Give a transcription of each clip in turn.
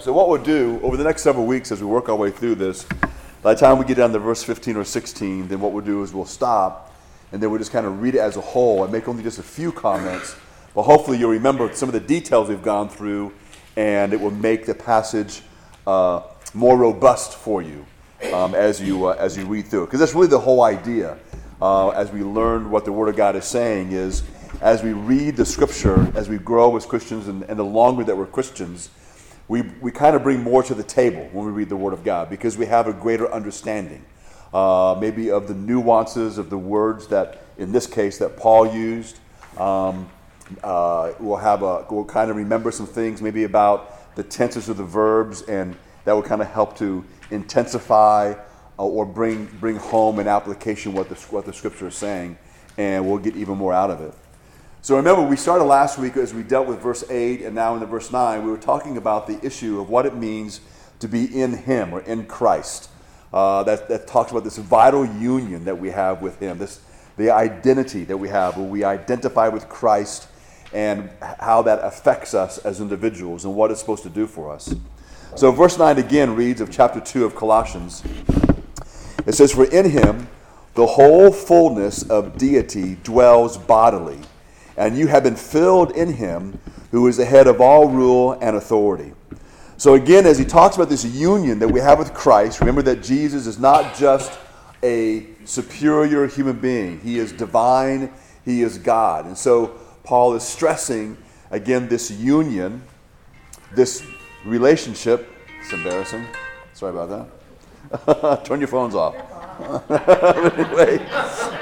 So, what we'll do over the next several weeks as we work our way through this, by the time we get down to verse 15 or 16, then what we'll do is we'll stop and then we'll just kind of read it as a whole and make only just a few comments. But hopefully, you'll remember some of the details we've gone through and it will make the passage uh, more robust for you um, as, you uh, as you read through it. Because that's really the whole idea uh, as we learn what the Word of God is saying is as we read the Scripture, as we grow as Christians, and, and the longer that we're Christians, we, we kind of bring more to the table when we read the Word of God because we have a greater understanding, uh, maybe of the nuances of the words that, in this case, that Paul used. Um, uh, we'll have a, we'll kind of remember some things maybe about the tenses of the verbs, and that will kind of help to intensify uh, or bring bring home an application what the what the Scripture is saying, and we'll get even more out of it. So remember, we started last week as we dealt with verse 8, and now in the verse 9, we were talking about the issue of what it means to be in Him or in Christ. Uh, that, that talks about this vital union that we have with Him, this, the identity that we have, where we identify with Christ and how that affects us as individuals and what it's supposed to do for us. So, verse 9 again reads of chapter 2 of Colossians. It says, For in Him the whole fullness of deity dwells bodily and you have been filled in him who is the head of all rule and authority. So, again, as he talks about this union that we have with Christ, remember that Jesus is not just a superior human being, he is divine, he is God. And so, Paul is stressing, again, this union, this relationship. It's embarrassing. Sorry about that. Turn your phones off. anyway,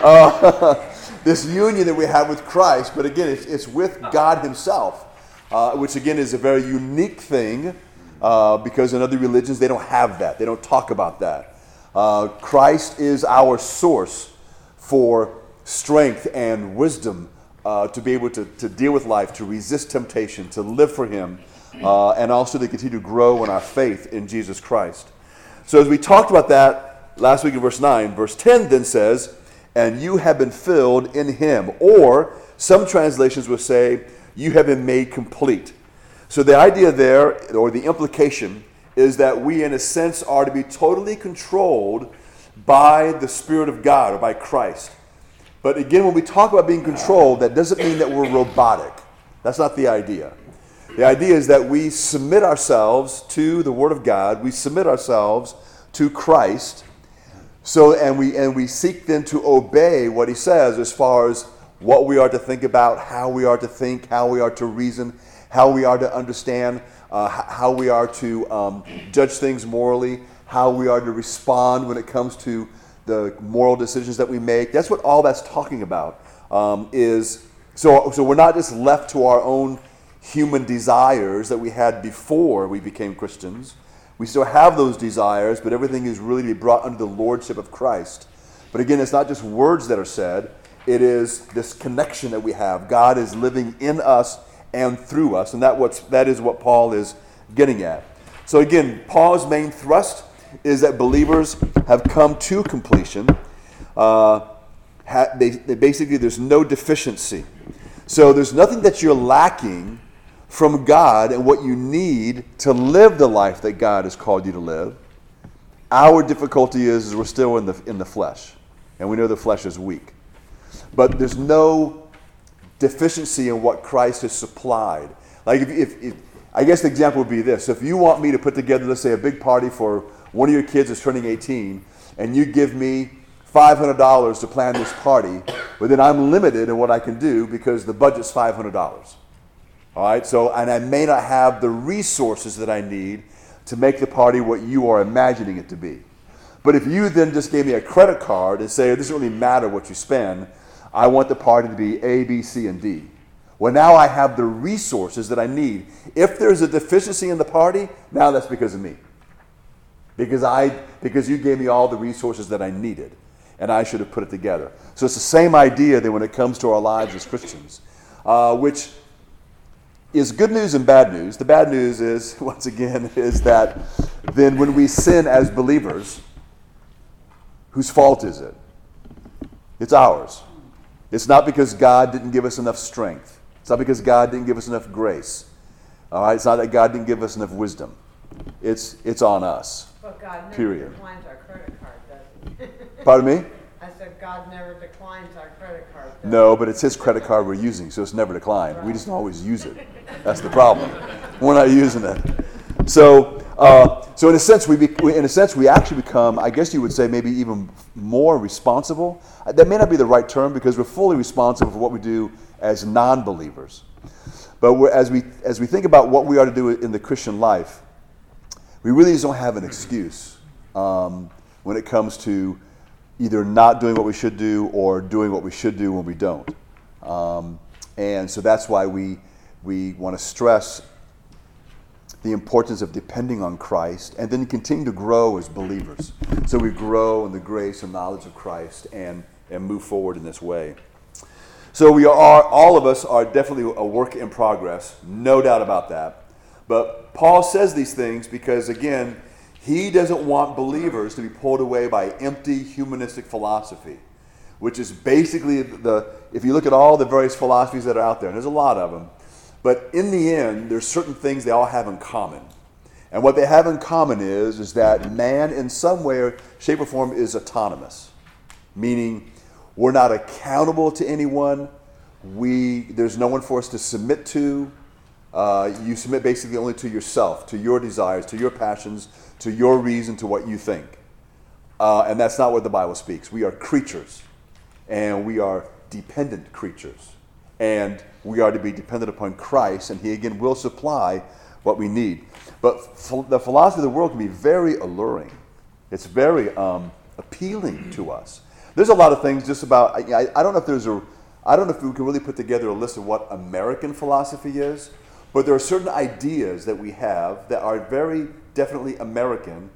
uh, this union that we have with Christ, but again, it's, it's with God Himself, uh, which again is a very unique thing uh, because in other religions they don't have that. They don't talk about that. Uh, Christ is our source for strength and wisdom uh, to be able to, to deal with life, to resist temptation, to live for Him, uh, and also to continue to grow in our faith in Jesus Christ. So, as we talked about that last week in verse 9, verse 10 then says, and you have been filled in him. Or some translations will say, you have been made complete. So the idea there, or the implication, is that we, in a sense, are to be totally controlled by the Spirit of God or by Christ. But again, when we talk about being controlled, that doesn't mean that we're robotic. That's not the idea. The idea is that we submit ourselves to the Word of God, we submit ourselves to Christ, so, and we, and we seek then to obey what he says as far as what we are to think about, how we are to think, how we are to reason, how we are to understand, uh, how we are to um, judge things morally, how we are to respond when it comes to the moral decisions that we make. That's what all that's talking about. Um, is so, so we're not just left to our own human desires that we had before we became Christians we still have those desires, but everything is really to be brought under the lordship of Christ. But again, it's not just words that are said, it is this connection that we have. God is living in us and through us, and that, what's, that is what Paul is getting at. So again, Paul's main thrust is that believers have come to completion. Uh, ha, they, they basically, there's no deficiency. So there's nothing that you're lacking from God and what you need to live the life that God has called you to live. Our difficulty is, is we're still in the, in the flesh, and we know the flesh is weak. But there's no deficiency in what Christ has supplied. Like, if, if, if I guess the example would be this if you want me to put together, let's say, a big party for one of your kids is turning 18, and you give me $500 to plan this party, but then I'm limited in what I can do because the budget's $500. All right, so, and I may not have the resources that I need to make the party what you are imagining it to be. But if you then just gave me a credit card and say, it doesn't really matter what you spend, I want the party to be A, B, C, and D. Well, now I have the resources that I need. If there's a deficiency in the party, now that's because of me. Because, I, because you gave me all the resources that I needed, and I should have put it together. So it's the same idea that when it comes to our lives as Christians, uh, which is good news and bad news. The bad news is, once again, is that then when we sin as believers, whose fault is it? It's ours. It's not because God didn't give us enough strength. It's not because God didn't give us enough grace. All right? It's not that God didn't give us enough wisdom. It's, it's on us. But God never Period. declines our credit card, does he? Pardon me? Said, God never declines our credit card? No, but it's his credit card we're using, so it's never declined. We just always use it. That's the problem. We're not using it. So, uh, so in a sense, we, be, in a sense, we actually become, I guess you would say, maybe even more responsible. Uh, That may not be the right term because we're fully responsible for what we do as non-believers. But as we as we think about what we are to do in the Christian life, we really just don't have an excuse um, when it comes to either not doing what we should do or doing what we should do when we don't. Um, and so that's why we, we want to stress the importance of depending on Christ and then continue to grow as believers. So we grow in the grace and knowledge of Christ and, and move forward in this way. So we are, all of us are definitely a work in progress, no doubt about that. But Paul says these things because, again, he doesn't want believers to be pulled away by empty humanistic philosophy, which is basically the, if you look at all the various philosophies that are out there, and there's a lot of them, but in the end, there's certain things they all have in common. And what they have in common is, is that man, in some way, shape, or form, is autonomous, meaning we're not accountable to anyone. We, there's no one for us to submit to. Uh, you submit basically only to yourself, to your desires, to your passions, to your reason, to what you think. Uh, and that's not what the Bible speaks. We are creatures, and we are dependent creatures. And we are to be dependent upon Christ, and He again will supply what we need. But the philosophy of the world can be very alluring, it's very um, appealing to us. There's a lot of things just about, I- I don't know if there's a, I don't know if we can really put together a list of what American philosophy is, but there are certain ideas that we have that are very definitely American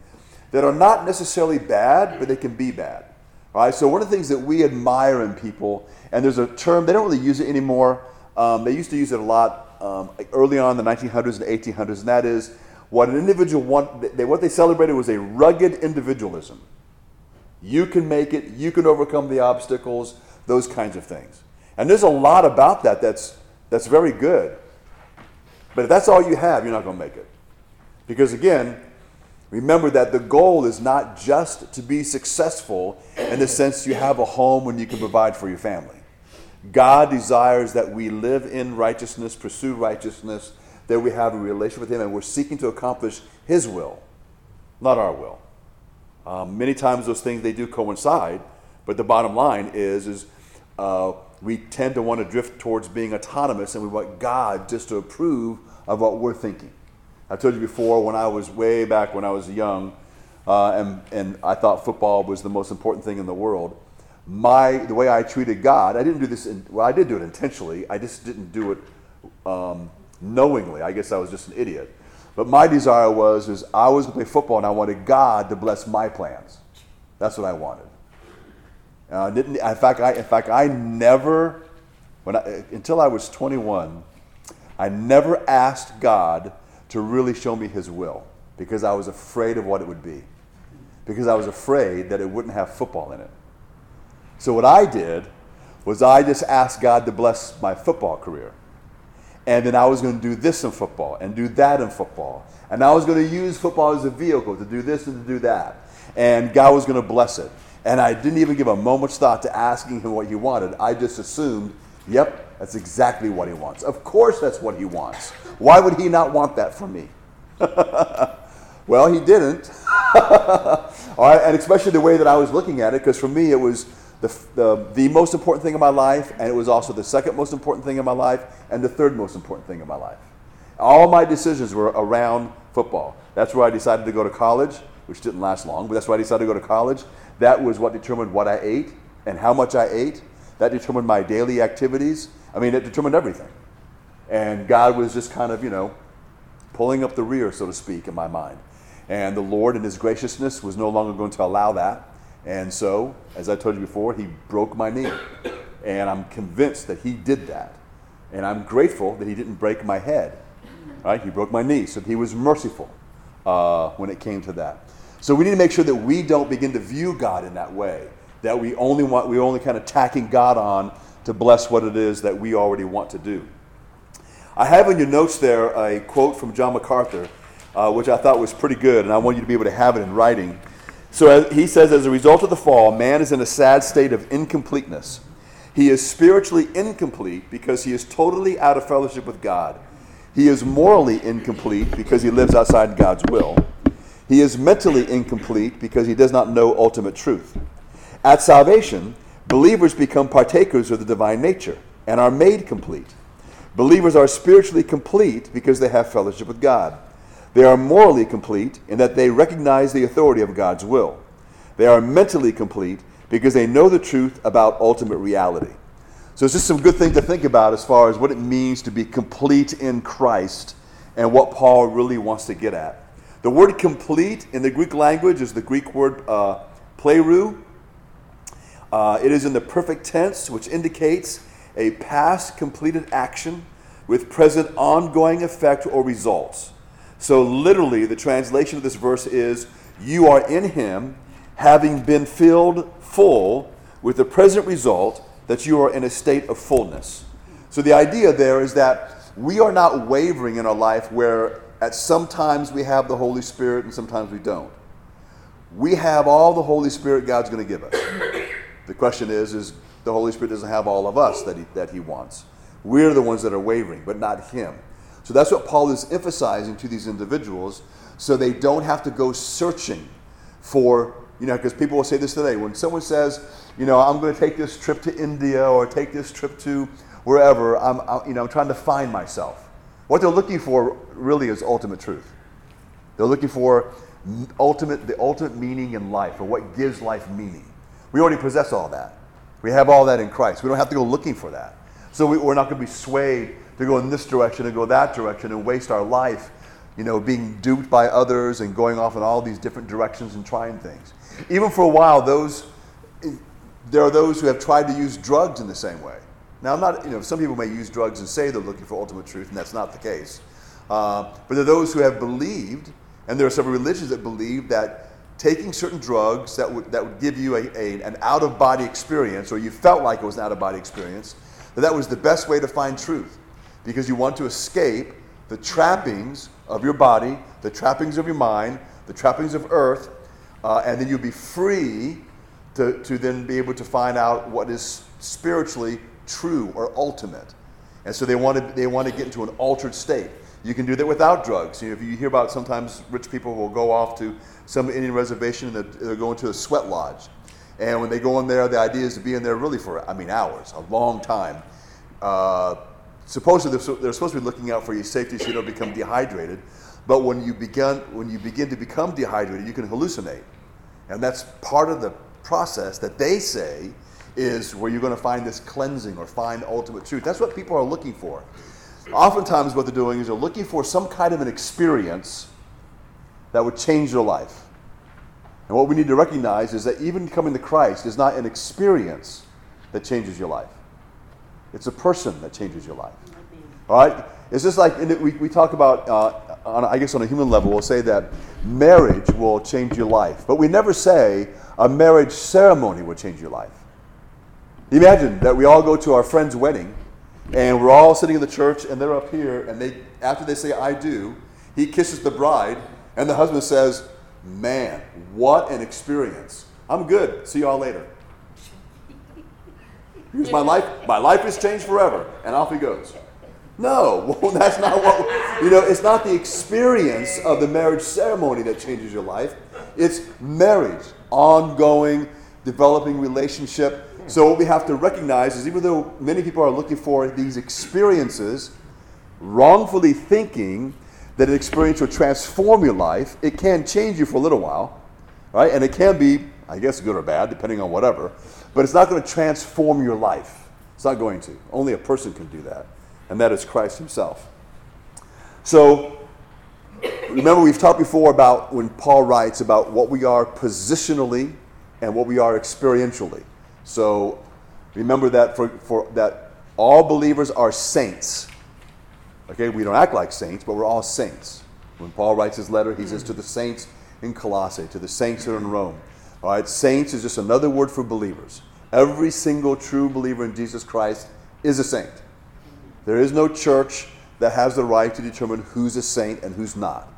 that are not necessarily bad, but they can be bad. Right, so one of the things that we admire in people, and there's a term, they don't really use it anymore. Um, they used to use it a lot um, early on in the 1900s and 1800s, and that is what an individual want, they, what they celebrated was a rugged individualism. You can make it, you can overcome the obstacles, those kinds of things. And there's a lot about that that's, that's very good. But if that's all you have, you're not going to make it. Because again, remember that the goal is not just to be successful in the sense you have a home and you can provide for your family. God desires that we live in righteousness, pursue righteousness, that we have a relationship with Him, and we're seeking to accomplish His will, not our will. Um, many times those things they do coincide, but the bottom line is is uh, we tend to want to drift towards being autonomous, and we want God just to approve of what we're thinking. I told you before when I was way back when I was young, uh, and and I thought football was the most important thing in the world. My the way I treated God, I didn't do this. In, well, I did do it intentionally. I just didn't do it um, knowingly. I guess I was just an idiot. But my desire was is I was going to play football, and I wanted God to bless my plans. That's what I wanted. I didn't. In fact, I in fact I never, when I, until I was 21, I never asked God to really show me His will because I was afraid of what it would be, because I was afraid that it wouldn't have football in it. So what I did was I just asked God to bless my football career. And then I was going to do this in football and do that in football. And I was going to use football as a vehicle to do this and to do that. And God was going to bless it. And I didn't even give a moment's thought to asking him what he wanted. I just assumed, yep, that's exactly what he wants. Of course, that's what he wants. Why would he not want that from me? well, he didn't. And especially the way that I was looking at it, because for me, it was the, the, the most important thing in my life, and it was also the second most important thing in my life, and the third most important thing in my life. All my decisions were around football. That's where I decided to go to college, which didn't last long, but that's why I decided to go to college. That was what determined what I ate and how much I ate. That determined my daily activities. I mean, it determined everything. And God was just kind of, you know, pulling up the rear, so to speak, in my mind. And the Lord, in His graciousness, was no longer going to allow that. And so, as I told you before, He broke my knee. And I'm convinced that He did that. And I'm grateful that He didn't break my head. Right? He broke my knee, so He was merciful uh, when it came to that. So we need to make sure that we don't begin to view God in that way. That we only want, we only kind of tacking God on to bless what it is that we already want to do. I have in your notes there a quote from John MacArthur uh, which I thought was pretty good, and I want you to be able to have it in writing. So as, he says, as a result of the fall, man is in a sad state of incompleteness. He is spiritually incomplete because he is totally out of fellowship with God. He is morally incomplete because he lives outside God's will. He is mentally incomplete because he does not know ultimate truth. At salvation, believers become partakers of the divine nature and are made complete. Believers are spiritually complete because they have fellowship with God. They are morally complete in that they recognize the authority of God's will. They are mentally complete because they know the truth about ultimate reality. So it's just some good thing to think about as far as what it means to be complete in Christ and what Paul really wants to get at. The word complete in the Greek language is the Greek word uh. Uh, it is in the perfect tense, which indicates a past completed action with present ongoing effect or results. So, literally, the translation of this verse is You are in him, having been filled full, with the present result that you are in a state of fullness. So, the idea there is that we are not wavering in our life where at sometimes we have the Holy Spirit and sometimes we don't. We have all the Holy Spirit God's going to give us. The question is, is the Holy Spirit doesn't have all of us that he, that he wants. We're the ones that are wavering, but not Him. So that's what Paul is emphasizing to these individuals so they don't have to go searching for, you know, because people will say this today. When someone says, you know, I'm going to take this trip to India or take this trip to wherever, I'm, I'm, you know, I'm trying to find myself. What they're looking for really is ultimate truth. They're looking for ultimate, the ultimate meaning in life or what gives life meaning. We already possess all that. We have all that in Christ. We don't have to go looking for that. So we, are not going to be swayed to go in this direction and go that direction and waste our life, you know, being duped by others and going off in all these different directions and trying things. Even for a while, those there are those who have tried to use drugs in the same way. Now, I'm not, you know, some people may use drugs and say they're looking for ultimate truth, and that's not the case. Uh, but there are those who have believed, and there are several religions that believe that taking certain drugs that would, that would give you a, a an out of body experience, or you felt like it was an out of body experience, that that was the best way to find truth because you want to escape the trappings of your body, the trappings of your mind, the trappings of earth, uh, and then you'll be free to, to then be able to find out what is spiritually true or ultimate. And so they want to, they want to get into an altered state. You can do that without drugs. You know, if you hear about sometimes rich people will go off to some Indian reservation and they're, going to a sweat lodge. And when they go in there, the idea is to be in there really for, I mean, hours, a long time. Uh, supposedly they're, they're, supposed to be looking out for your safety so you don't become dehydrated. But when you begin, when you begin to become dehydrated, you can hallucinate. And that's part of the process that they say is where you're going to find this cleansing or find ultimate truth. That's what people are looking for. Oftentimes, what they're doing is they're looking for some kind of an experience that would change their life. And what we need to recognize is that even coming to Christ is not an experience that changes your life, it's a person that changes your life. All right? It's just like we, we talk about, uh, on, I guess on a human level, we'll say that marriage will change your life. But we never say a marriage ceremony will change your life. Imagine that we all go to our friend's wedding and we're all sitting in the church and they're up here and they after they say I do, he kisses the bride and the husband says, Man, what an experience. I'm good. See y'all later. Because my life, my life has changed forever. And off he goes. No, well, that's not what, you know, it's not the experience of the marriage ceremony that changes your life. It's marriage, ongoing, developing relationship. So, what we have to recognize is even though many people are looking for these experiences, wrongfully thinking that an experience will transform your life. It can change you for a little while, right? And it can be, I guess, good or bad, depending on whatever. But it's not going to transform your life. It's not going to. Only a person can do that, and that is Christ Himself. So, remember, we've talked before about when Paul writes about what we are positionally and what we are experientially. So, remember that for, for that all believers are saints Okay, we don't act like saints, but we're all saints. When Paul writes his letter, he says to the saints in Colossae, to the saints that are in Rome. All right, saints is just another word for believers. Every single true believer in Jesus Christ is a saint. There is no church that has the right to determine who's a saint and who's not.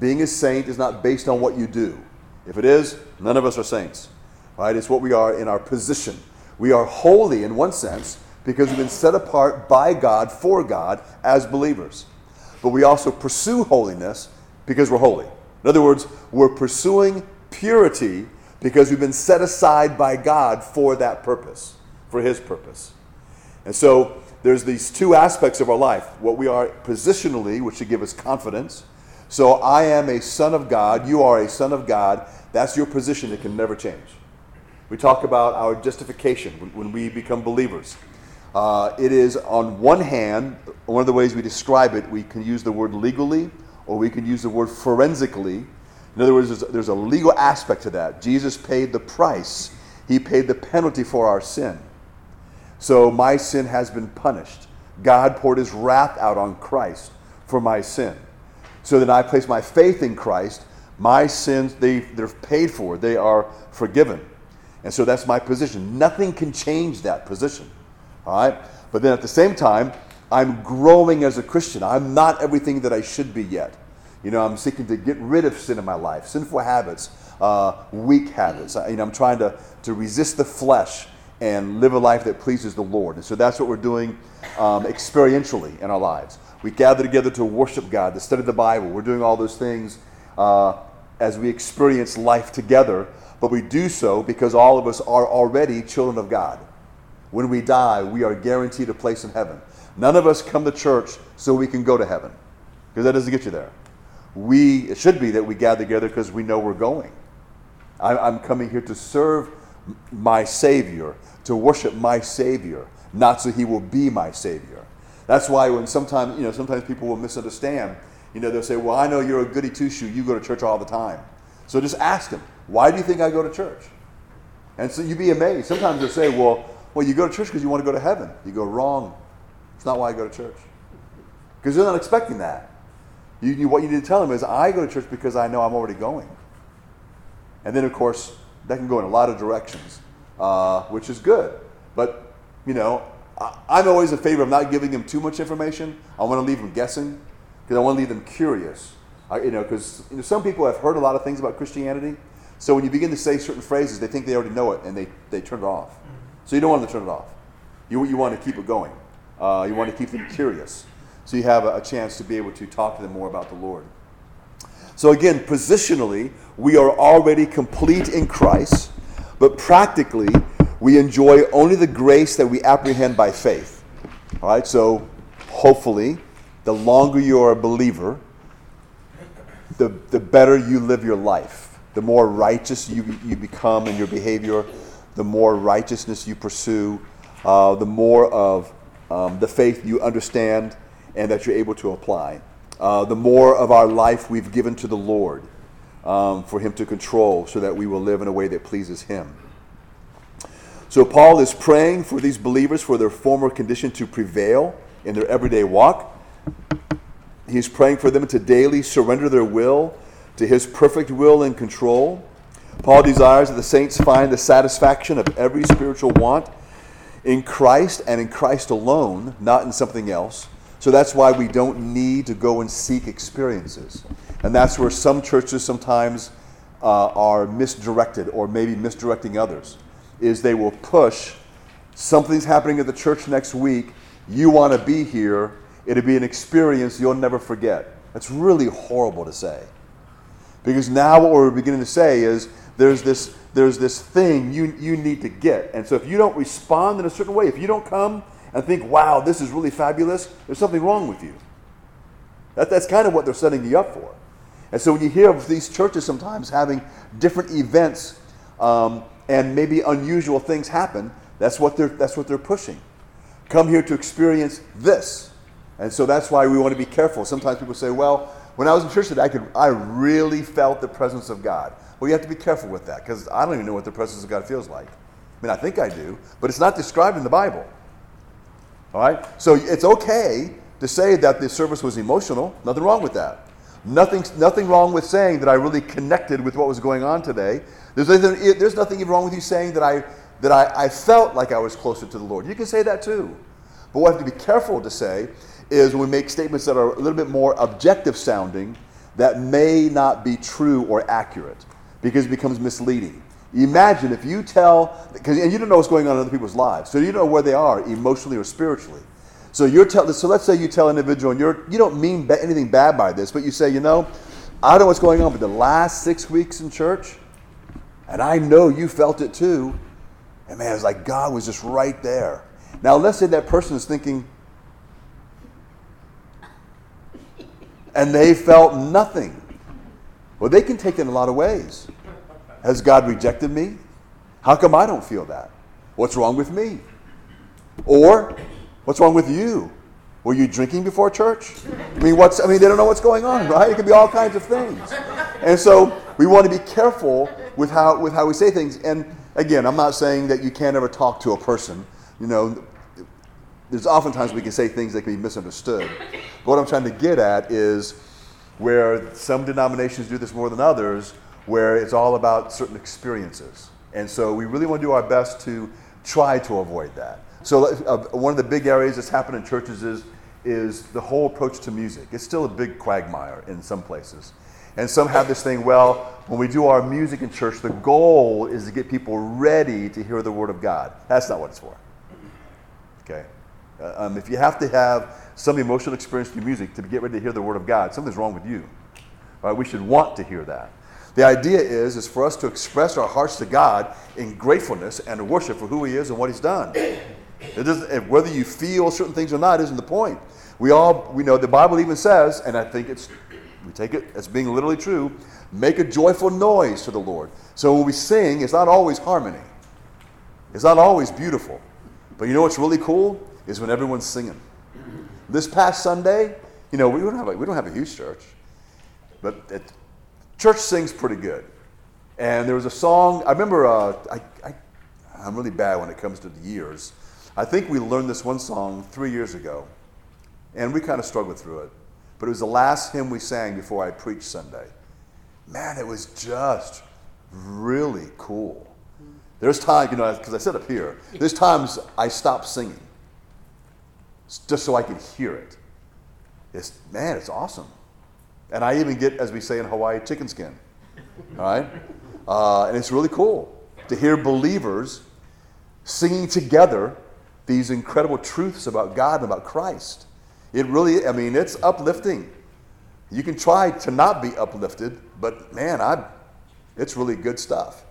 Being a saint is not based on what you do. If it is, none of us are saints. Right? It's what we are in our position. We are holy in one sense because we've been set apart by God for God as believers. But we also pursue holiness because we're holy. In other words, we're pursuing purity because we've been set aside by God for that purpose, for His purpose. And so there's these two aspects of our life what we are positionally, which should give us confidence. So I am a son of God, you are a son of God. That's your position it can never change. We talk about our justification when we become believers. Uh, it is, on one hand, one of the ways we describe it, we can use the word legally or we can use the word forensically. In other words, there's, there's a legal aspect to that. Jesus paid the price, He paid the penalty for our sin. So my sin has been punished. God poured His wrath out on Christ for my sin. So that I place my faith in Christ, my sins, they, they're paid for, they are forgiven. And so that's my position. Nothing can change that position. All right? But then at the same time, I'm growing as a Christian. I'm not everything that I should be yet. You know, I'm seeking to get rid of sin in my life, sinful habits, uh, weak habits. I, you know, I'm trying to, to resist the flesh and live a life that pleases the Lord. And so that's what we're doing um, experientially in our lives. We gather together to worship God, to study the Bible. We're doing all those things uh, as we experience life together, but we do so because all of us are already children of God. When we die, we are guaranteed a place in heaven. None of us come to church so we can go to heaven, because that doesn't get you there. We, it should be that we gather together because we know we're going. I, I'm coming here to serve my Savior, to worship my Savior, not so He will be my Savior. That's why when sometimes, you know, sometimes people will misunderstand. You know, they'll say, well, I know you're a goody two-shoe. You go to church all the time. So just ask them, why do you think I go to church? And so you'd be amazed. Sometimes they'll say, well, well, you go to church because you want to go to heaven. You go wrong. It's not why I go to church. Because they're not expecting that. You, you, what you need to tell them is, I go to church because I know I'm already going. And then, of course, that can go in a lot of directions, uh, which is good. But, you know, I, am always in favor of not giving them too much information. I want to leave them guessing because I want to leave them curious. I, you know, because you know, some people have heard a lot of things about Christianity. So when you begin to say certain phrases, they think they already know it and they, they turn it off. So you don't want them to turn it off. You, you want to keep it going. Uh, you want to keep them curious. So you have a, a chance to be able to talk to them more about the Lord. So again, positionally, we are already complete in Christ, but practically, we enjoy only the grace that we apprehend by faith. All right, so hopefully, the longer you're a believer, the, the better you live your life. The more righteous you, you become in your behavior, the more righteousness you pursue, uh, the more of um, the faith you understand and that you're able to apply. Uh, the more of our life we've given to the Lord um, for Him to control so that we will live in a way that pleases Him. So, Paul is praying for these believers for their former condition to prevail in their everyday walk. He's praying for them to daily surrender their will to His perfect will and control. Paul desires that the saints find the satisfaction of every spiritual want in Christ and in Christ alone, not in something else. So that's why we don't need to go and seek experiences. And that's where some churches sometimes uh, are misdirected or maybe misdirecting others is they will push something's happening at the church next week you want to be here it'll be an experience you'll never forget that's really horrible to say because now what we're beginning to say is there's this there's this thing you, you need to get. And so if you don't respond in a certain way, if you don't come and think, wow, this is really fabulous, there's something wrong with you. That, that's kind of what they're setting you up for. And so when you hear of these churches sometimes having different events um, and maybe unusual things happen, that's what, they're, that's what they're pushing. Come here to experience this. And so that's why we want to be careful. Sometimes people say, well, when I was in church today, I, could, I really felt the presence of God. Well, you have to be careful with that because I don't even know what the presence of God feels like. I mean, I think I do, but it's not described in the Bible. All right? So it's okay to say that the service was emotional. Nothing wrong with that. Nothing, nothing wrong with saying that I really connected with what was going on today. There's nothing, there's nothing even wrong with you saying that, I, that I, I felt like I was closer to the Lord. You can say that too. But I have to be careful to say is when we make statements that are a little bit more objective sounding, that may not be true or accurate because it becomes misleading. Imagine if you tell, because and you don't know what's going on in other people's lives, so you don't know where they are emotionally or spiritually. So you're tell, so let's say you tell an individual, and you're you don't mean ba- anything bad by this, but you say, you know, I don't know what's going on, but the last six weeks in church, and I know you felt it too, and man, it's like God was just right there. Now let's say that person is thinking, and they felt nothing. Well, they can take it in a lot of ways. Has God rejected me? How come I don't feel that? What's wrong with me? Or, what's wrong with you? Were you drinking before church? I mean, what's, I mean, they don't know what's going on, right? It could be all kinds of things. And so we want to be careful with how, with how we say things. And again, I'm not saying that you can't ever talk to a person. You know, there's oftentimes we can say things that can be misunderstood. But what I'm trying to get at is where some denominations do this more than others, where it's all about certain experiences. And so we really want to do our best to try to avoid that. So uh, one of the big areas that's happened in churches is, is the whole approach to music. It's still a big quagmire in some places. And some have this thing, well, when we do our music in church, the goal is to get people ready to hear the Word of God. That's not what it's for. Uh, um, if you have to have some emotional experience through music to get ready to hear the Word of God, something's wrong with you. Right? We should want to hear that. The idea is, is for us to express our hearts to God in gratefulness and worship for who He is and what He's done. Whether you feel certain things or not isn't the point. We all, we know the Bible even says, and I think it's, we take it as being literally true, make a joyful noise to the Lord. So when we sing, it's not always harmony. It's not always beautiful. But you know what's really cool? Is when everyone's singing. This past Sunday, you know, we don't have a, we don't have a huge church, but it, church sings pretty good. And there was a song, I remember, uh, I, I, I'm really bad when it comes to the years. I think we learned this one song three years ago, and we kind of struggled through it. But it was the last hymn we sang before I preached Sunday. Man, it was just really cool. There's times, you know, because I sit up here, there's times I stop singing just so I can hear it. It's, man, it's awesome. And I even get, as we say in Hawaii, chicken skin. All right? Uh, and it's really cool to hear believers singing together these incredible truths about God and about Christ. It really, I mean, it's uplifting. You can try to not be uplifted, but man, I, it's really good stuff.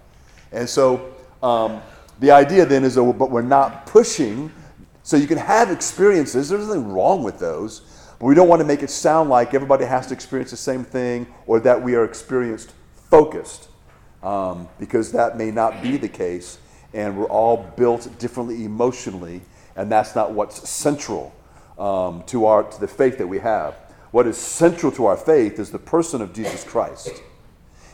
And so um, the idea then is that, but we're not pushing. So you can have experiences. There's nothing wrong with those, but we don't want to make it sound like everybody has to experience the same thing or that we are experienced focused, um, because that may not be the case. And we're all built differently emotionally, and that's not what's central um, to our to the faith that we have. What is central to our faith is the person of Jesus Christ.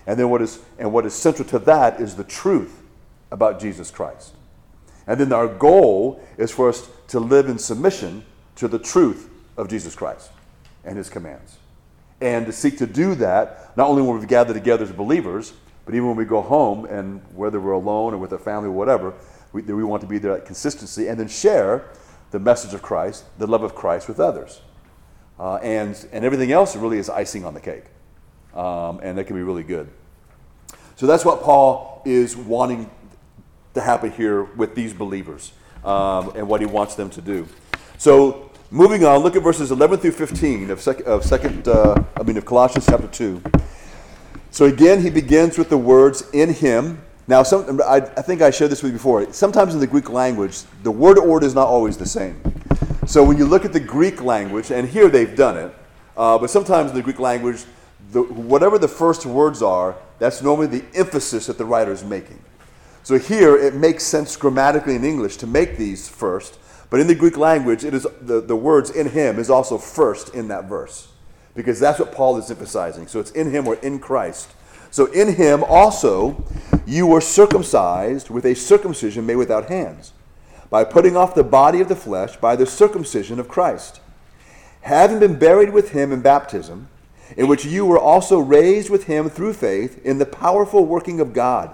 And then what is and what is central to that is the truth about Jesus Christ. And then our goal is for us to live in submission to the truth of Jesus Christ and his commands. And to seek to do that, not only when we gather together as believers, but even when we go home and whether we're alone or with a family or whatever, we, we want to be there at consistency and then share the message of Christ, the love of Christ with others. Uh, and, and everything else really is icing on the cake. Um, and that can be really good. So that's what Paul is wanting to happen here with these believers um, and what he wants them to do. So moving on, look at verses 11 through 15 of, sec- of second, uh, I mean of Colossians chapter 2. So again, he begins with the words "in him." Now, some, I, I think I shared this with you before. Sometimes in the Greek language, the word order is not always the same. So when you look at the Greek language, and here they've done it, uh, but sometimes in the Greek language, the, whatever the first words are, that's normally the emphasis that the writer is making. So here it makes sense grammatically in English to make these first, but in the Greek language, it is the, the words in him is also first in that verse. Because that's what Paul is emphasizing. So it's in him or in Christ. So in him also you were circumcised with a circumcision made without hands, by putting off the body of the flesh by the circumcision of Christ, having been buried with him in baptism, in which you were also raised with him through faith in the powerful working of God,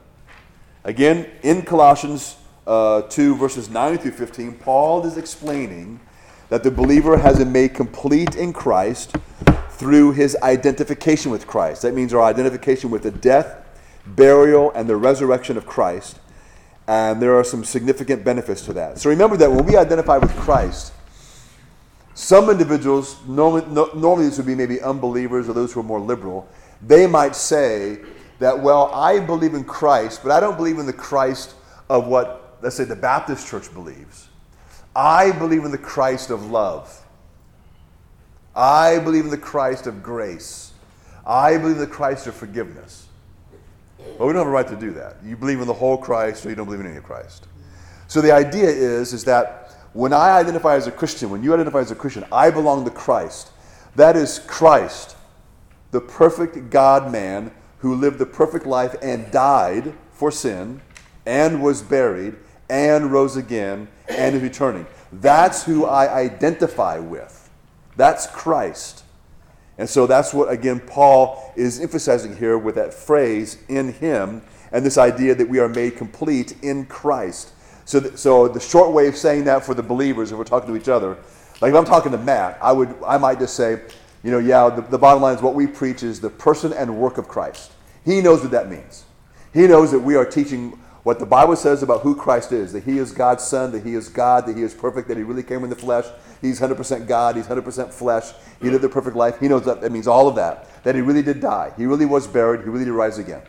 again in Colossians uh, 2, verses 9 through 15, Paul is explaining that the believer has been made complete in Christ through his identification with Christ. That means our identification with the death, burial, and the resurrection of Christ. And there are some significant benefits to that. So remember that when we identify with Christ, some individuals, normally, normally this would be maybe unbelievers or those who are more liberal, they might say that, well, I believe in Christ, but I don't believe in the Christ of what, let's say, the Baptist church believes. I believe in the Christ of love. I believe in the Christ of grace. I believe in the Christ of forgiveness. But we don't have a right to do that. You believe in the whole Christ or you don't believe in any of Christ. So the idea is, is that when I identify as a Christian, when you identify as a Christian, I belong to Christ. That is Christ, the perfect God man who lived the perfect life and died for sin and was buried and rose again and is returning. That's who I identify with. That's Christ. And so that's what, again, Paul is emphasizing here with that phrase, in him, and this idea that we are made complete in Christ. So, th- so the short way of saying that for the believers, if we're talking to each other, like if I'm talking to Matt, I, would, I might just say, you know, yeah, the, the bottom line is what we preach is the person and work of Christ. He knows what that means. He knows that we are teaching what the Bible says about who Christ is that he is God's Son, that he is God, that he is perfect, that he really came in the flesh. He's 100% God, he's 100% flesh. He lived a perfect life. He knows that. That means all of that. That he really did die. He really was buried. He really did rise again.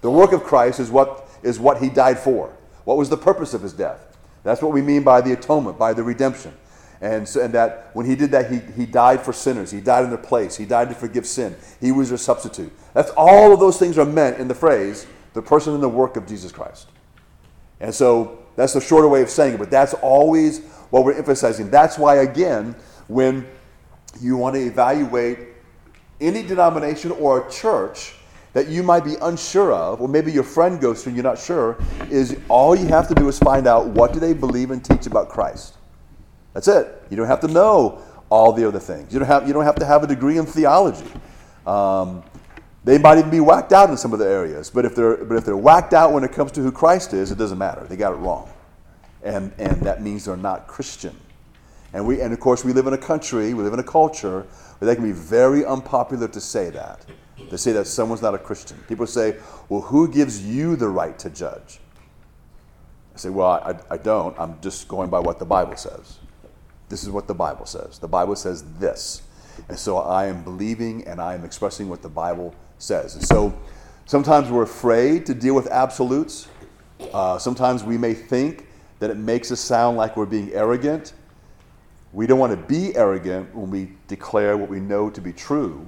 The work of Christ is what, is what he died for. What was the purpose of his death? That's what we mean by the atonement, by the redemption. And, so, and that when he did that, he, he died for sinners. He died in their place. He died to forgive sin. He was their substitute. That's all of those things are meant in the phrase the person and the work of Jesus Christ. And so that's the shorter way of saying it, but that's always what we're emphasizing. That's why, again, when you want to evaluate any denomination or a church that you might be unsure of, or maybe your friend goes to and you're not sure, is all you have to do is find out what do they believe and teach about Christ. That's it. You don't have to know all the other things. You don't have, you don't have to have a degree in theology. Um, they might even be whacked out in some of the areas, but if they're but if they're whacked out when it comes to who Christ is, it doesn't matter. They got it wrong, and and that means they're not Christian. And we and of course we live in a country, we live in a culture where they can be very unpopular to say that. To say that someone's not a Christian. People say, "Well, who gives you the right to judge?" I say, "Well, I, I don't. I'm just going by what the Bible says. This is what the Bible says. The Bible says this." And so I am believing and I am expressing what the Bible says. And so sometimes we're afraid to deal with absolutes. Uh, sometimes we may think that it makes us sound like we're being arrogant. We don't want to be arrogant when we declare what we know to be true,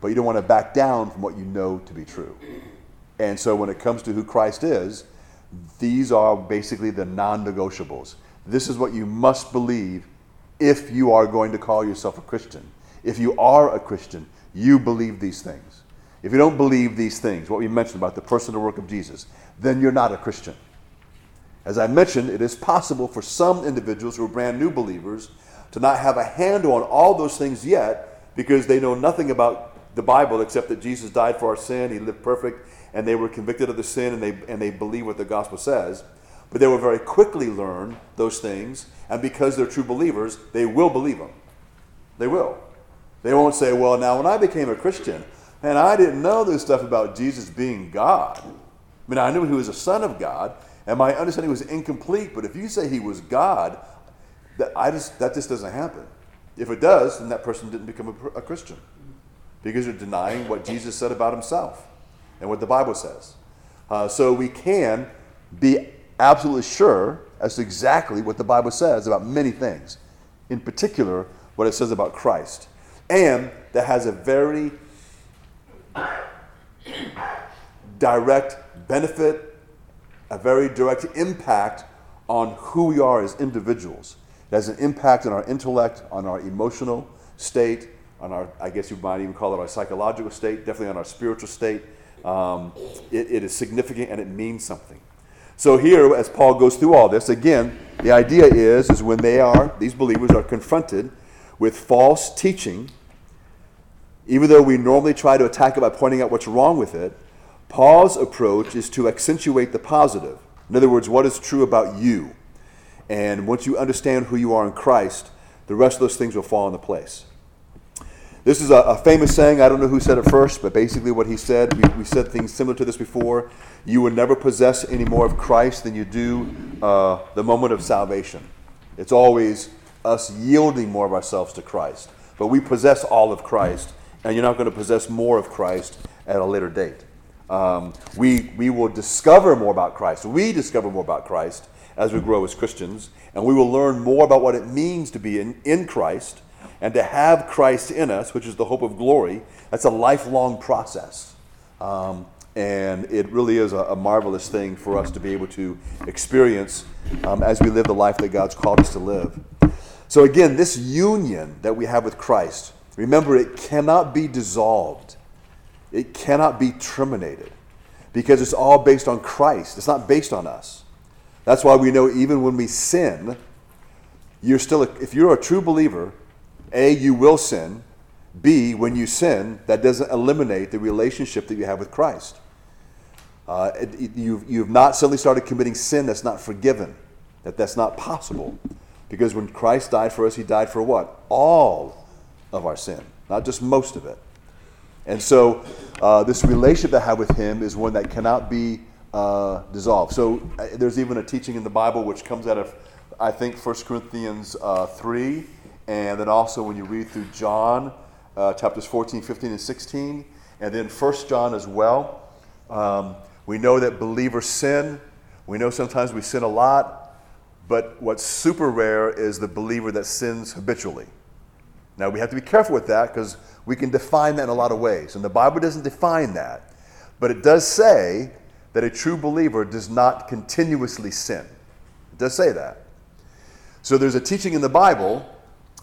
but you don't want to back down from what you know to be true. And so when it comes to who Christ is, these are basically the non negotiables. This is what you must believe if you are going to call yourself a Christian. If you are a Christian, you believe these things. If you don't believe these things, what we mentioned about the personal work of Jesus, then you're not a Christian. As I mentioned, it is possible for some individuals who are brand new believers to not have a handle on all those things yet because they know nothing about the Bible except that Jesus died for our sin, he lived perfect, and they were convicted of the sin and they, and they believe what the gospel says. But they will very quickly learn those things, and because they're true believers, they will believe them. They will. They won't say, well, now when I became a Christian, and I didn't know this stuff about Jesus being God. I mean, I knew he was a son of God, and my understanding was incomplete. But if you say he was God, that, I just, that just doesn't happen. If it does, then that person didn't become a, a Christian because you're denying what Jesus said about himself and what the Bible says. Uh, so we can be absolutely sure as to exactly what the Bible says about many things, in particular, what it says about Christ. And that has a very direct benefit, a very direct impact on who we are as individuals. It has an impact on our intellect, on our emotional state, on our, I guess you might even call it our psychological state, definitely on our spiritual state. Um, it, it is significant and it means something. So here, as Paul goes through all this, again, the idea is, is when they are, these believers are confronted with false teaching, even though we normally try to attack it by pointing out what's wrong with it, Paul's approach is to accentuate the positive. In other words, what is true about you. And once you understand who you are in Christ, the rest of those things will fall into place. This is a, a, famous saying. I don't know who said it first, but basically what he said, we, we said things similar to this before. You will never possess any more of Christ than you do uh, the moment of salvation. It's always us yielding more of ourselves to Christ. But we possess all of Christ, and you're not going to possess more of Christ at a later date. Um, we, we will discover more about Christ. We discover more about Christ as we grow as Christians, and we will learn more about what it means to be in, in Christ and to have Christ in us, which is the hope of glory, that's a lifelong process. Um, and it really is a, a, marvelous thing for us to be able to experience um, as we live the life that God's called us to live. So, again, this union that we have with Christ, remember, it cannot be dissolved, it cannot be terminated because it's all based on Christ. It's not based on us. That's why we know even when we sin, you're still, a, if you're a true believer, a, you will sin. B, when you sin, that doesn't eliminate the relationship that you have with Christ. Uh, it, you've, you've not suddenly started committing sin that's not forgiven, that that's not possible. Because when Christ died for us, he died for what? All of our sin, not just most of it. And so uh, this relationship that I have with him is one that cannot be uh, dissolved. So uh, there's even a teaching in the Bible which comes out of, I think, 1 Corinthians uh, 3 and then also when you read through John, uh, chapters 14, 15, and 16, and then 1 John as well, um, we know that believers sin. We know sometimes we sin a lot, but what's super rare is the believer that sins habitually. Now we have to be careful with that because we can define that in a lot of ways. And the Bible doesn't define that, but it does say that a true believer does not continuously sin. It does say that. So there's a teaching in the Bible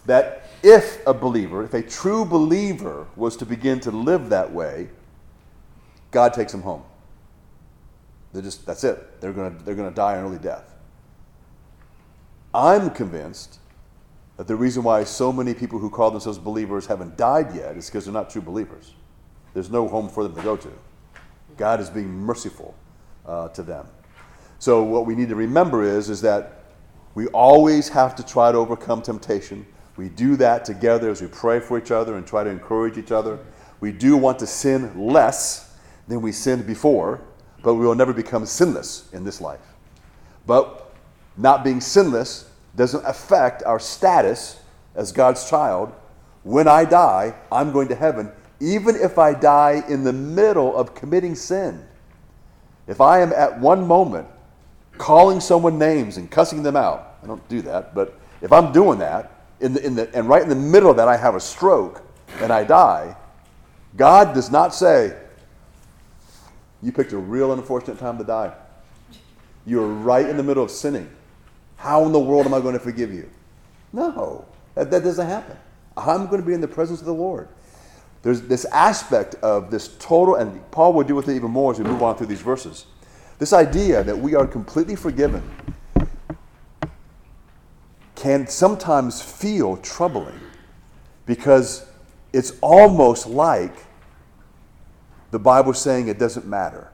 that if a believer, if a true believer was to begin to live that way, God takes them home. They're just, that's it. They're going to they're going to die an early death. I'm convinced that the reason why so many people who call themselves believers haven't died yet is because they're not true believers. There's no home for them to go to. God is being merciful uh, to them. So what we need to remember is, is that we always have to try to overcome temptation. We do that together as we pray for each other and try to encourage each other. We do want to sin less than we sinned before, but we will never become sinless in this life. But not being sinless doesn't affect our status as God's child. When I die, I'm going to heaven, even if I die in the middle of committing sin. If I am at one moment calling someone names and cussing them out, I don't do that, but if I'm doing that, in the, in the, and right in the middle of that, I have a stroke and I die, God does not say, You picked a real unfortunate time to die. You're right in the middle of sinning. How in the world am I going to forgive you? No, that, that doesn't happen. I'm going to be in the presence of the Lord. There's this aspect of this total, and Paul will deal with it even more as we move on through these verses. This idea that we are completely forgiven can sometimes feel troubling because it's almost like the Bible saying it doesn't matter.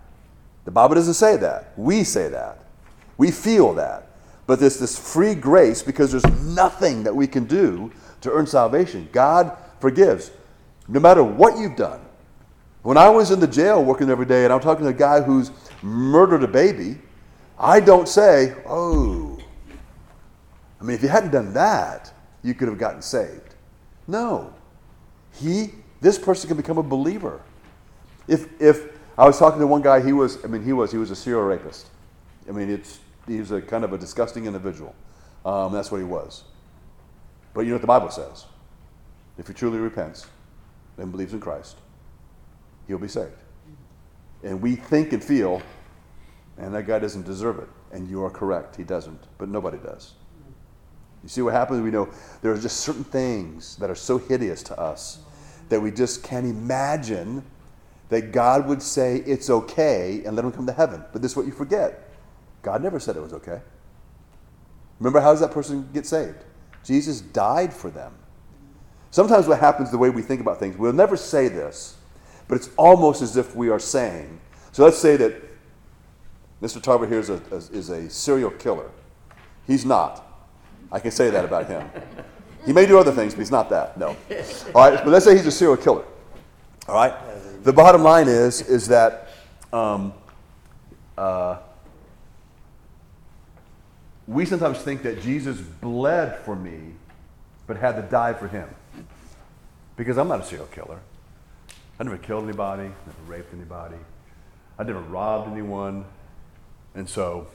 The Bible doesn't say that. We say that. We feel that. But there's this free grace because there's nothing that we can do to earn salvation. God forgives no matter what you've done. When I was in the jail working every day and I'm talking to a guy who's murdered a baby, I don't say, oh, I mean, if you hadn't done that, you could have gotten saved. No. He, this person can become a believer. If, if I was talking to one guy, he was, I mean, he was, he was a serial rapist. I mean, it's, he was a kind of a disgusting individual. Um, that's what he was. But you know what the Bible says? If he truly repents and believes in Christ, he'll be saved. And we think and feel, and that guy doesn't deserve it. And you are correct, he doesn't. But nobody does. You see what happens? We know there are just certain things that are so hideous to us that we just can't imagine that God would say it's okay and let them come to heaven. But this is what you forget God never said it was okay. Remember, how does that person get saved? Jesus died for them. Sometimes what happens, the way we think about things, we'll never say this, but it's almost as if we are saying. So let's say that Mr. Tarver here is a, is a serial killer. He's not. I can say that about him. He may do other things, but he's not that. No. All right, but let's say he's a serial killer. All right? The bottom line is, is that um, uh, we sometimes think that Jesus bled for me, but had to die for him. Because I'm not a serial killer. I never killed anybody, never raped anybody, I never robbed anyone. And so,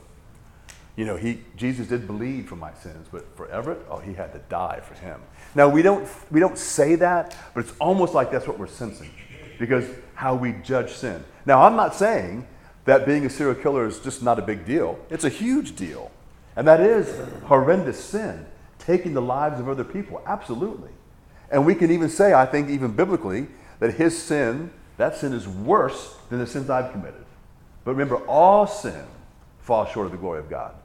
you know, he, Jesus did bleed for my sins, but for Everett, oh, he had to die for him. Now, we don't, we don't say that, but it's almost like that's what we're sensing because how we judge sin. Now, I'm not saying that being a serial killer is just not a big deal, it's a huge deal. And that is horrendous sin, taking the lives of other people, absolutely. And we can even say, I think, even biblically, that his sin, that sin is worse than the sins I've committed. But remember, all sin falls short of the glory of God.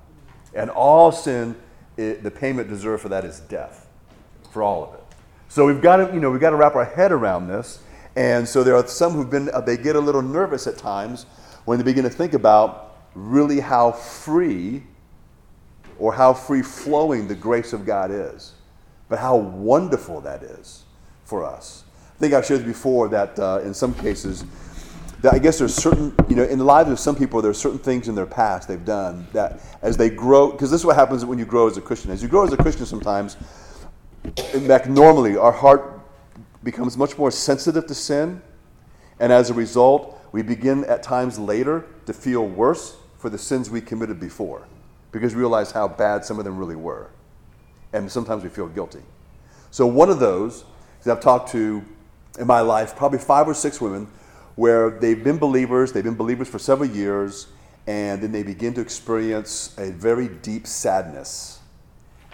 And all sin, it, the payment deserved for that is death, for all of it. So we've got to, you know, we've got to wrap our head around this. And so there are some who've been, uh, they get a little nervous at times when they begin to think about really how free or how free flowing the grace of God is, but how wonderful that is for us. I think I've shared before that uh, in some cases, that I guess there's certain, you know, in the lives of some people, there's certain things in their past they've done that as they grow, because this is what happens when you grow as a Christian. As you grow as a Christian, sometimes, in fact, normally our heart becomes much more sensitive to sin, and as a result, we begin at times later to feel worse for the sins we committed before because we realize how bad some of them really were. And sometimes we feel guilty. So, one of those I've talked to in my life probably five or six women where they've been believers, they've been believers for several years, and then they begin to experience a very deep sadness,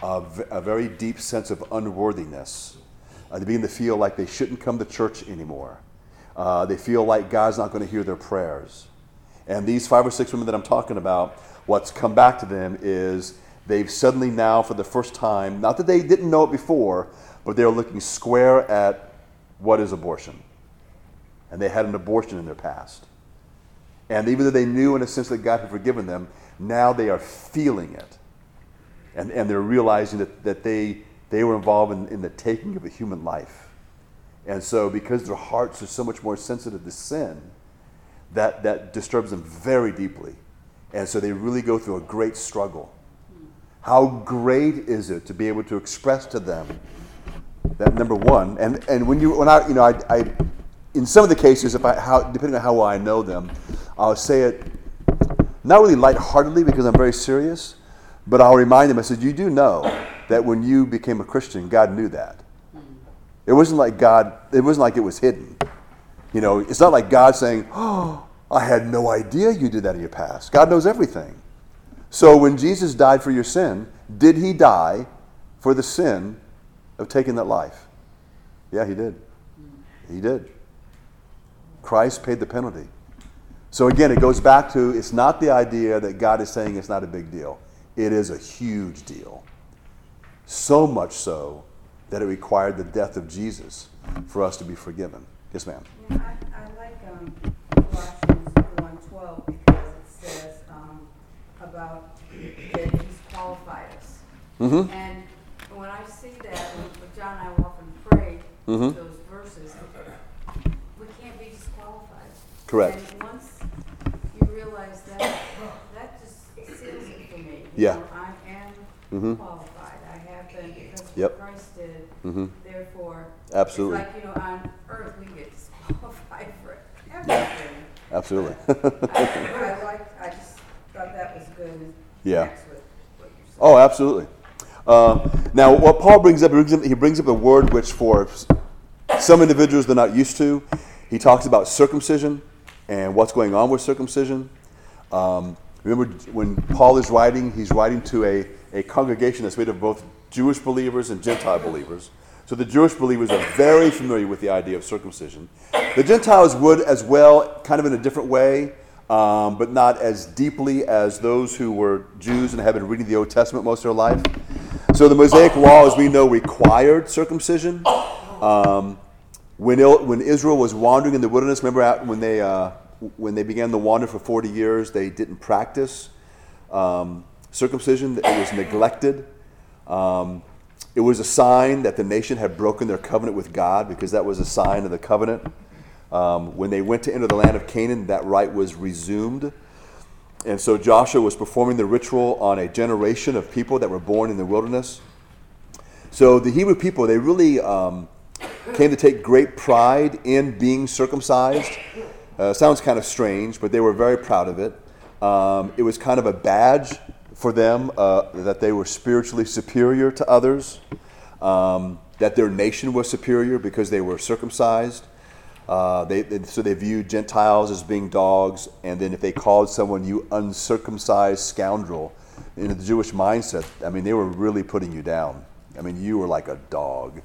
a, a very deep sense of unworthiness. Uh, they begin to feel like they shouldn't come to church anymore. Uh, they feel like God's not going to hear their prayers. And these five or six women that I'm talking about, what's come back to them is they've suddenly now, for the first time, not that they didn't know it before, but they're looking square at what is abortion and they had an abortion in their past. And even though they knew in a sense that God had forgiven them, now they are feeling it. And, and they're realizing that, that they, they were involved in, in the taking of a human life. And so, because their hearts are so much more sensitive to sin, that, that disturbs them very deeply. And so, they really go through a great struggle. How great is it to be able to express to them that number one, and, and when you, when I, you know, I, I in some of the cases, if I, how, depending on how well I know them, I'll say it not really lightheartedly because I'm very serious, but I'll remind them. I said, "You do know that when you became a Christian, God knew that. Hmm. It wasn't like God. It wasn't like it was hidden. You know, it's not like God saying, "Oh, I had no idea you did that in your past." God knows everything. So when Jesus died for your sin, did He die for the sin of taking that life? Yeah, He did. Hmm. He did. Christ paid the penalty. So again, it goes back to it's not the idea that God is saying it's not a big deal. It is a huge deal. So much so that it required the death of Jesus for us to be forgiven. Yes, ma'am. Yeah, I, I like um, Colossians 1.12 because it says um, about that he's qualified us. Mm-hmm. And when I see that, John and I often pray Mhm. those verses, we can't be disqualified. Correct. And once you realize that, that just seals it for me. You Yeah. know, I am Mhm. qualified. I have been because of Yep. what Christ did. Mhm. Therefore, Absolutely. it's like, you know, on earth, we get disqualified for everything. Absolutely. I like, I just thought that was good. and Yeah. connects with what you're saying. Oh, absolutely. Uh, now, what Paul brings up, he brings up, he brings up a word which for some individuals they're not used to. He talks about circumcision and what's going on with circumcision. Um, remember, when Paul is writing, he's writing to a, a congregation that's made of both Jewish believers and Gentile believers. So the Jewish believers are very familiar with the idea of circumcision. The Gentiles would as well, kind of in a different way, um, but not as deeply as those who were Jews and have been reading the Old Testament most of their life. So the Mosaic Law, as we know, required circumcision. Um, when, Il- when Israel was wandering in the wilderness, remember when they, uh, when they began to wander for 40 years, they didn't practice um, circumcision, it was neglected. Um, it was a sign that the nation had broken their covenant with God because that was a sign of the covenant. Um, when they went to enter the land of Canaan, that rite was resumed. And so Joshua was performing the ritual on a generation of people that were born in the wilderness. So the Hebrew people, they really um, came to take great pride in being circumcised. Uh, sounds kind of strange, but they were very proud of it. Um, it was kind of a badge for them uh, that they were spiritually superior to others, um, that their nation was superior because they were circumcised. Uh, they, they- so they viewed Gentiles as being dogs, and then if they called someone you uncircumcised scoundrel, in the Jewish mindset, I mean, they were really putting you down. I mean, you were like a dog,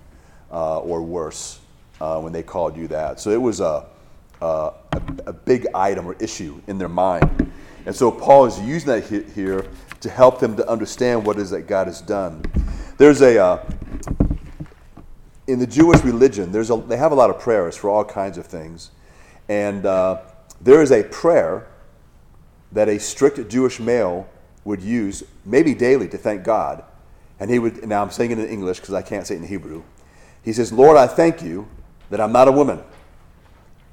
uh, or worse, uh, when they called you that. So it was a, a, a, big item or issue in their mind. And so Paul is using that he- here to help them to understand what is that God has done. There's a, uh, in the Jewish religion, there's a, they have a lot of prayers for all kinds of things. And uh, there is a prayer that a strict Jewish male would use, maybe daily, to thank God. And he would, now I'm saying it in English because I can't say it in Hebrew. He says, Lord, I thank you that I'm not a woman,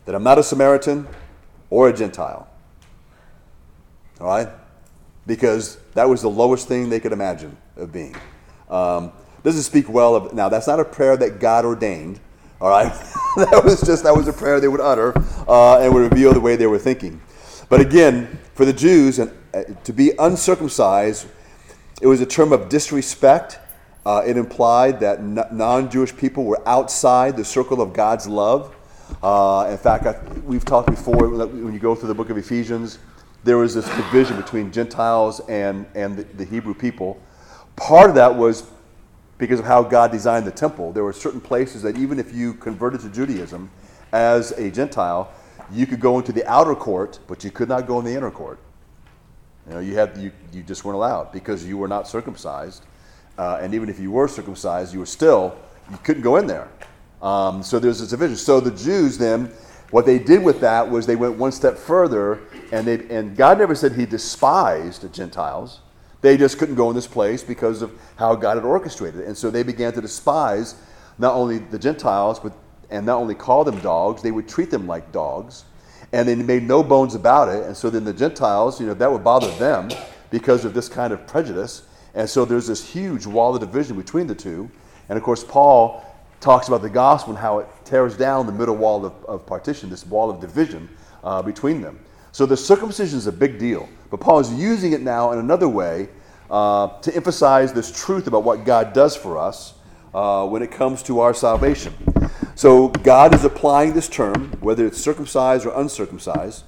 that I'm not a Samaritan or a Gentile. All right? Because that was the lowest thing they could imagine of being. Um, doesn't speak well of, now that's not a prayer that God ordained. All right? that was just, that was a prayer they would utter uh, and would reveal the way they were thinking. But again, for the Jews, and, uh, to be uncircumcised, it was a term of disrespect. Uh, it implied that non Jewish people were outside the circle of God's love. Uh, in fact, I, we've talked before when you go through the book of Ephesians, there was this division between Gentiles and, and the, the Hebrew people. Part of that was because of how God designed the temple. There were certain places that even if you converted to Judaism as a Gentile, you could go into the outer court, but you could not go in the inner court. You know, you had you, you just weren't allowed because you were not circumcised, uh, and even if you were circumcised, you were still you couldn't go in there. Um, so there's this division. So the Jews then, what they did with that was they went one step further, and they and God never said He despised the Gentiles. They just couldn't go in this place because of how God had orchestrated it, and so they began to despise not only the Gentiles, but and not only call them dogs, they would treat them like dogs and they made no bones about it. And so then the Gentiles, you know, that would bother them because of this kind of prejudice. And so there's this huge wall of division between the two. And of course, Paul talks about the gospel and how it tears down the middle wall of, of partition, this wall of division uh, between them. So the circumcision is a big deal. But Paul is using it now in another way uh, to emphasize this truth about what God does for us uh, when it comes to our salvation. So God is applying this term, whether it's circumcised or uncircumcised,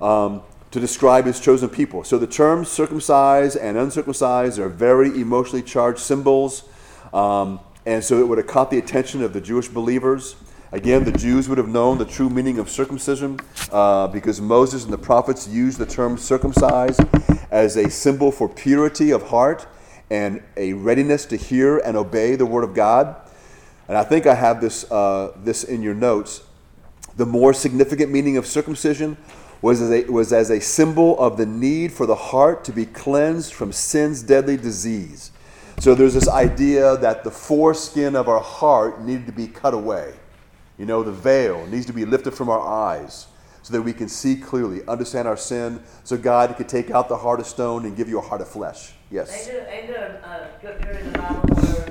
um, to describe his chosen people. So the terms circumcised and uncircumcised are very emotionally charged symbols. Um, and so it would have caught the attention of the Jewish believers. Again, the Jews would have known the true meaning of circumcision uh, because Moses and the prophets used the term circumcised as a symbol for purity of heart and a readiness to hear and obey the word of God. And I think I have this, uh, this in your notes. The more significant meaning of circumcision was as, a, was as a symbol of the need for the heart to be cleansed from sin's deadly disease. So there's this idea that the foreskin of our heart needed to be cut away. You know, the veil needs to be lifted from our eyes so that we can see clearly, understand our sin, so God could take out the heart of stone and give you a heart of flesh. Yes. Ain't there, ain't there a scripture in the Bible where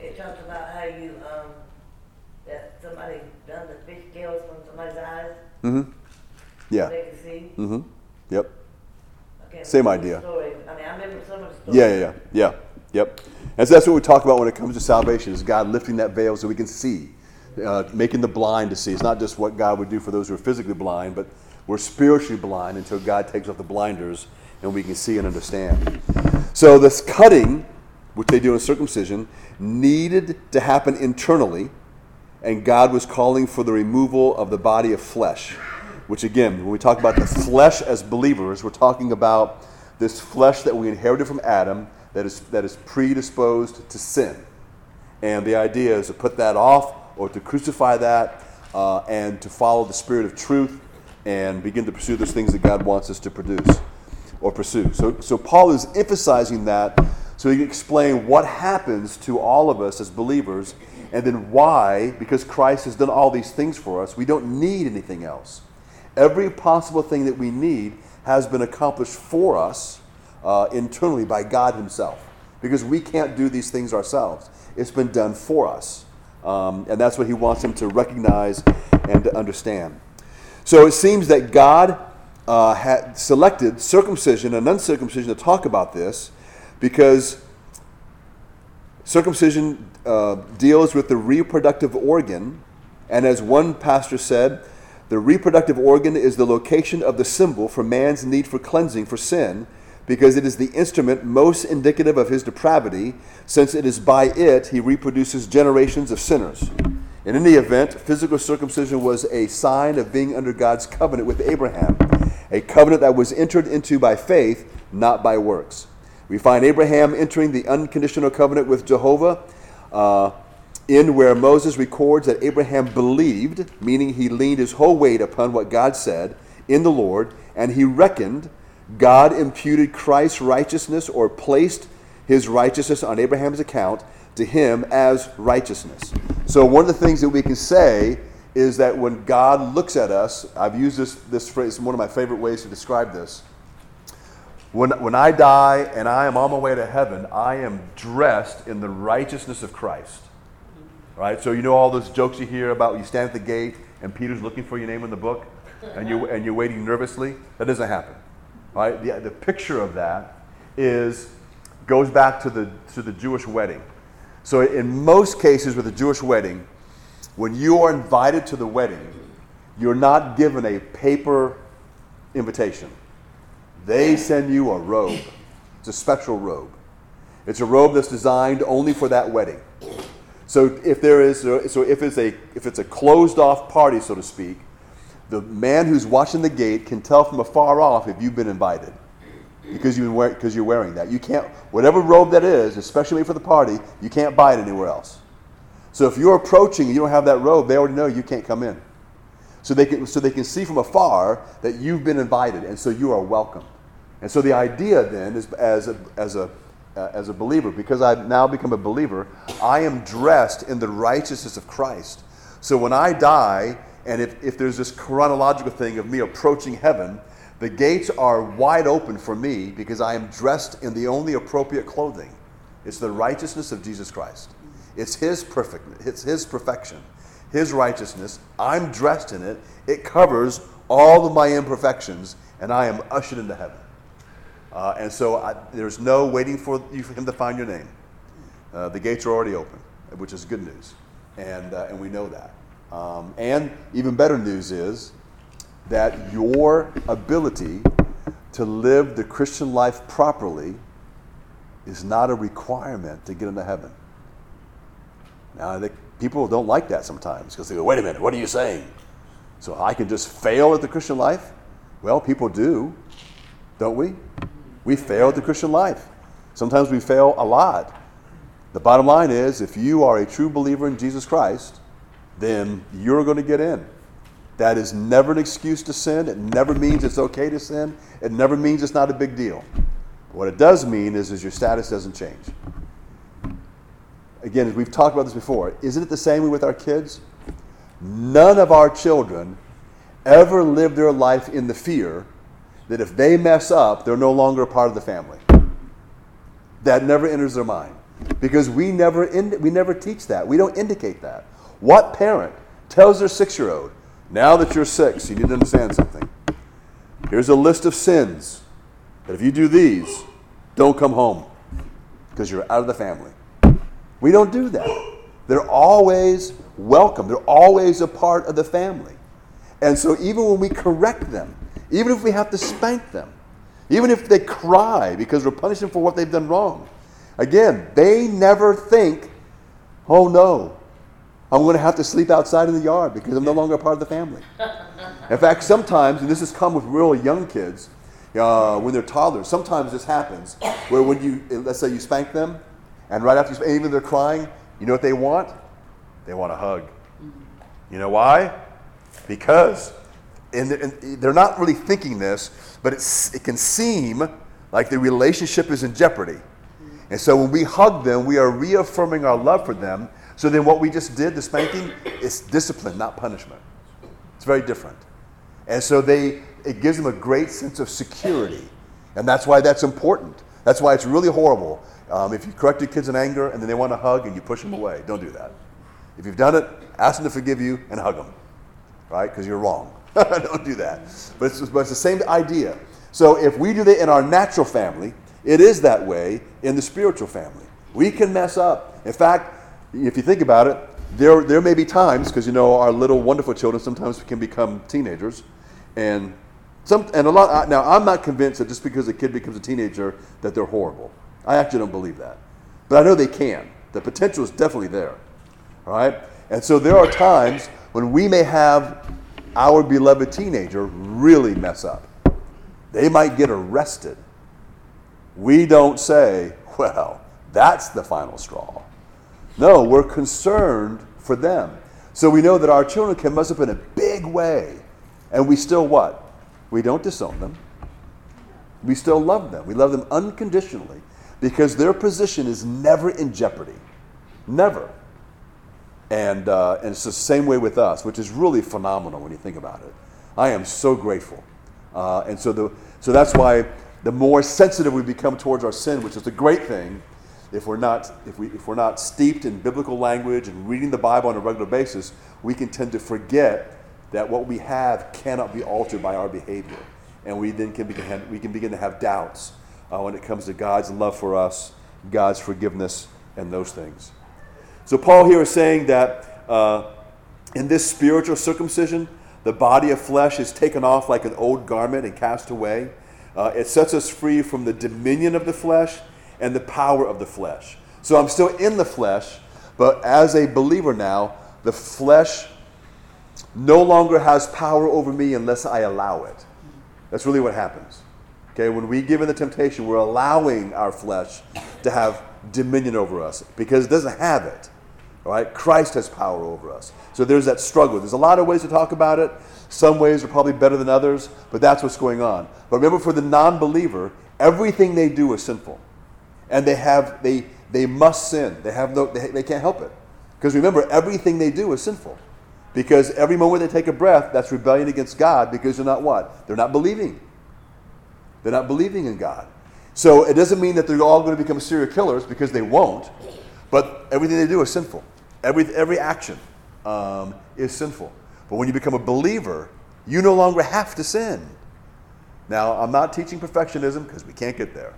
it talks about how you, um, that somebody done the fish scales from somebody's eyes? Mm-hmm. Yeah. They can see? Mm-hmm. Yep. Can't Same idea. story. I mean, I remember some of the. Yeah, yeah, yeah, yeah, yep. And so that's what we talk about when it comes to salvation: is God lifting that veil so we can see, uh, making the blind to see. It's not just what God would do for those who are physically blind, but we're spiritually blind until God takes off the blinders and we can see and understand. So this cutting which they do in circumcision, needed to happen internally, and God was calling for the removal of the body of flesh. Which, again, when we talk about the flesh as believers, we're talking about this flesh that we inherited from Adam that is, that is predisposed to sin. And the idea is to put that off or to crucify that uh, and to follow the spirit of truth and begin to pursue those things that God wants us to produce or pursue. So, so Paul is emphasizing that so he can explain what happens to all of us as believers and then why, because Christ has done all these things for us, we don't need anything else. Every possible thing that we need has been accomplished for us uh, internally by God Himself because we can't do these things ourselves. It's been done for us. Um, and that's what He wants them to recognize and to understand. So it seems that God uh, had selected circumcision and uncircumcision to talk about this because circumcision uh, deals with the reproductive organ. And as one pastor said, the reproductive organ is the location of the symbol for man's need for cleansing for sin because it is the instrument most indicative of his depravity, since it is by it he reproduces generations of sinners. In any event, physical circumcision was a sign of being under God's covenant with Abraham, a covenant that was entered into by faith, not by works. We find Abraham entering the unconditional covenant with Jehovah, uh, in where Moses records that Abraham believed, meaning he leaned his whole weight upon what God said in the Lord, and he reckoned God imputed Christ's righteousness or placed his righteousness on Abraham's account to him as righteousness. So, one of the things that we can say is that when God looks at us, I've used this, this phrase, one of my favorite ways to describe this. When, when I die and I am on my way to heaven, I am dressed in the righteousness of Christ. Right? So, you know all those jokes you hear about you stand at the gate and Peter's looking for your name in the book and, you, and you're waiting nervously? That doesn't happen. Right? The, the picture of that is goes back to the, to the Jewish wedding. So, in most cases with a Jewish wedding, when you are invited to the wedding, you're not given a paper invitation. They send you a robe. It's a special robe. It's a robe that's designed only for that wedding. So if there is, so if it's a if it's a closed off party, so to speak, the man who's watching the gate can tell from afar off if you've been invited because you've been because you're wearing that. You can't whatever robe that is, especially for the party, you can't buy it anywhere else. So if you're approaching and you don't have that robe, they already know you can't come in. So they can so they can see from afar that you've been invited, and so you are welcome. And so the idea then is as a as a uh, as a believer, because I've now become a believer, I am dressed in the righteousness of Christ. So when I die, and if, if there's this chronological thing of me approaching heaven, the gates are wide open for me because I am dressed in the only appropriate clothing. It's the righteousness of Jesus Christ. It's his perfect, it's his perfection, his righteousness. I'm dressed in it. It covers all of my imperfections, and I am ushered into heaven. Uh, and so I, there's no waiting for you for him to find your name. Uh, the gates are already open, which is good news, and uh, and we know that. Um, and even better news is that your ability to live the Christian life properly is not a requirement to get into heaven. Now, I think people don't like that sometimes because they go, wait a minute, what are you saying? So I can just fail at the Christian life? Well, people do, don't we? We fail the Christian life. Sometimes we fail a lot. The bottom line is if you are a true believer in Jesus Christ, then you're going to get in. That is never an excuse to sin. It never means it's okay to sin. It never means it's not a big deal. What it does mean is, is your status doesn't change. Again, as we've talked about this before. Isn't it the same with our kids? None of our children ever live their life in the fear that if they mess up, they're no longer a part of the family. That never enters their mind because we never, ind- we never teach that. We don't indicate that. What parent tells their six year old, now that you're six, you need to understand something. Here's a list of sins that if you do these, don't come home because you're out of the family. We don't do that. They're always welcome, they're always a part of the family. And so even when we correct them, even if we have to spank them, even if they cry because we're punishing them for what they've done wrong, Again, they never think, oh no, I'm going to have to sleep outside in the yard because I'm no longer a part of the family. In fact, sometimes, and this has come with real young kids, uh, when they're toddlers, sometimes this happens where when you, let's say you spank them, and right after you spank, even they're crying, you know what they want? They want a hug. You know why? Because, and they're- and they're not really thinking this, but it's, it can seem like the relationship is in jeopardy. And so when we hug them, we are reaffirming our love for them. So then what we just did, the spanking, is discipline, not punishment. It's very different. And so they, it gives them a great sense of security. And that's why that's important. That's why it's really horrible um, if you correct your kids in anger and then they want to hug and you push them away. Don't do that. If you've done it, ask them to forgive you and hug them, right? Because you're wrong. Don't do that. But it's, but it's the same idea. So if we do that in our natural family, it is that way in the spiritual family. We can mess up. In fact, if you think about it, there, there may be times, because you know our little wonderful children sometimes can become teenagers, and some and a lot. Now I'm not convinced that just because a kid becomes a teenager that they're horrible. I actually don't believe that, but I know they can. The potential is definitely there. All right, and so there are times when we may have our beloved teenager really mess up. They might get arrested. We don't say, well, that's the final straw. No, we're concerned for them. So we know that our children can mess up in a big way, and we still what? We don't disown them. We still love them. We love them unconditionally because their position is never in jeopardy. Never. And, uh, and it's the same way with us, which is really phenomenal when you think about it. I am so grateful. Uh, and so, the, so that's why the more sensitive we become towards our sin, which is a great thing, if we're not, if we, if we're not steeped in biblical language and reading the Bible on a regular basis, we can tend to forget that what we have cannot be altered by our behavior. And we then can begin, we can begin to have doubts uh, when it comes to God's love for us, God's forgiveness, and those things. So Paul here is saying that uh, in this spiritual circumcision, the body of flesh is taken off like an old garment and cast away. Uh, it sets us free from the dominion of the flesh and the power of the flesh. So I'm still in the flesh, but as a believer now, the flesh no longer has power over me unless I allow it. That's really what happens. Okay, when we give in the temptation, we're allowing our flesh to have dominion over us because it doesn't have it. Right, Christ has power over us. So there's that struggle. There's a lot of ways to talk about it. Some ways are probably better than others, but that's what's going on. But remember, for the non-believer, everything they do is sinful, and they have they they must sin. They have no they, they can't help it because remember, everything they do is sinful. Because every moment they take a breath, that's rebellion against God because they're not what? They're not believing. They're not believing in God. So it doesn't mean that they're all going to become serial killers because they won't, but everything they do is sinful. Every, every action um, is sinful. But when you become a believer, you no longer have to sin. Now, I'm not teaching perfectionism because we can't get there.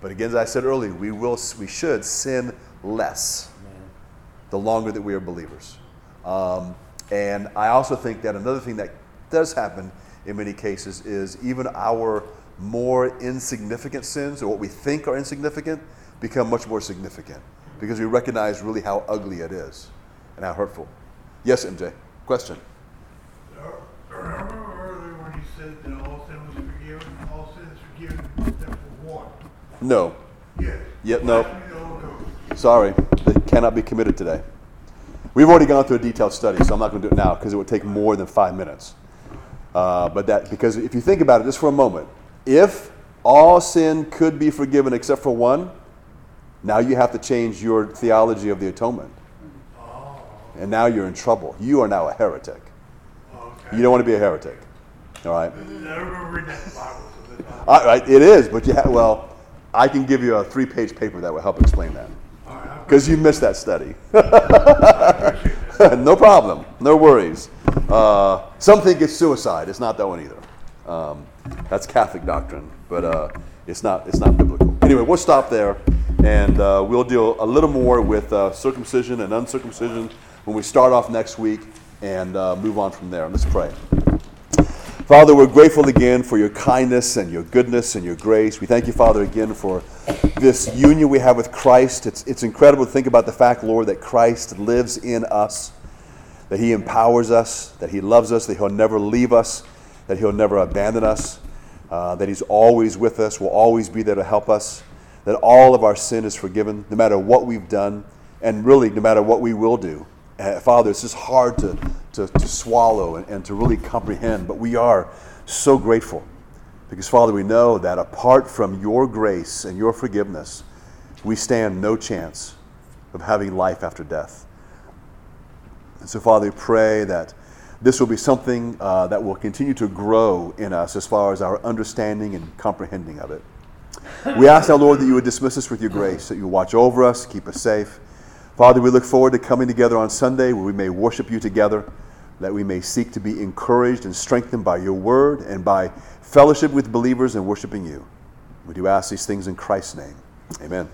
But again, as I said earlier, we, will, we should sin less the longer that we are believers. Um, and I also think that another thing that does happen in many cases is even our more insignificant sins, or what we think are insignificant, become much more significant because we recognize really how ugly it is and how hurtful. Yes, MJ. Question. Remember earlier when you said that all sin was forgiven, all sin is forgiven except for one? No. Yes. Yep, no. Pass me the Holy Ghost. Sorry, they cannot be committed today. We've already gone through a detailed study, so I'm not going to do it now because it would take more than five minutes. Uh, but that because if you think about it just for a moment, if all sin could be forgiven except for one, now you have to change your theology of the atonement, and now you're in trouble. You are now a heretic. Okay. You don't want to be a heretic. All right. I remember reading that in the Bible, so that's all. Right, it is, but yeah, well, I can give you a three-page paper that will help explain that All right, I because you missed that study. no problem. No worries. Uh, some think it's suicide. It's not that one either. Um, that's Catholic doctrine, but uh, it's not. It's not biblical. Anyway, we'll stop there, and uh, we'll deal a little more with uh, circumcision and uncircumcision when we start off next week, and uh, move on from there. Let's pray. Father, we're grateful again for your kindness and your goodness and your grace. We thank you, Father, again for this union we have with Christ. It's, it's incredible to think about the fact, Lord, that Christ lives in us, that he empowers us, that he loves us, that he'll never leave us, that he'll never abandon us, uh, that he's always with us, will always be there to help us, that all of our sin is forgiven, no matter what we've done, and really no matter what we will do. Uh, Father, it's just hard to, to, to swallow and, and to really comprehend, but we are so grateful because, Father, we know that apart from your grace and your forgiveness, we stand no chance of having life after death. And so, Father, we pray that this will be something uh, that will continue to grow in us as far as our understanding and comprehending of it. We ask our Lord, that you would dismiss us with your grace, that you watch over us, keep us safe. Father, we look forward to coming together on Sunday where we may worship you together, that we may seek to be encouraged and strengthened by your word and by fellowship with believers and worshiping you. We do ask these things in Christ's name. Amen.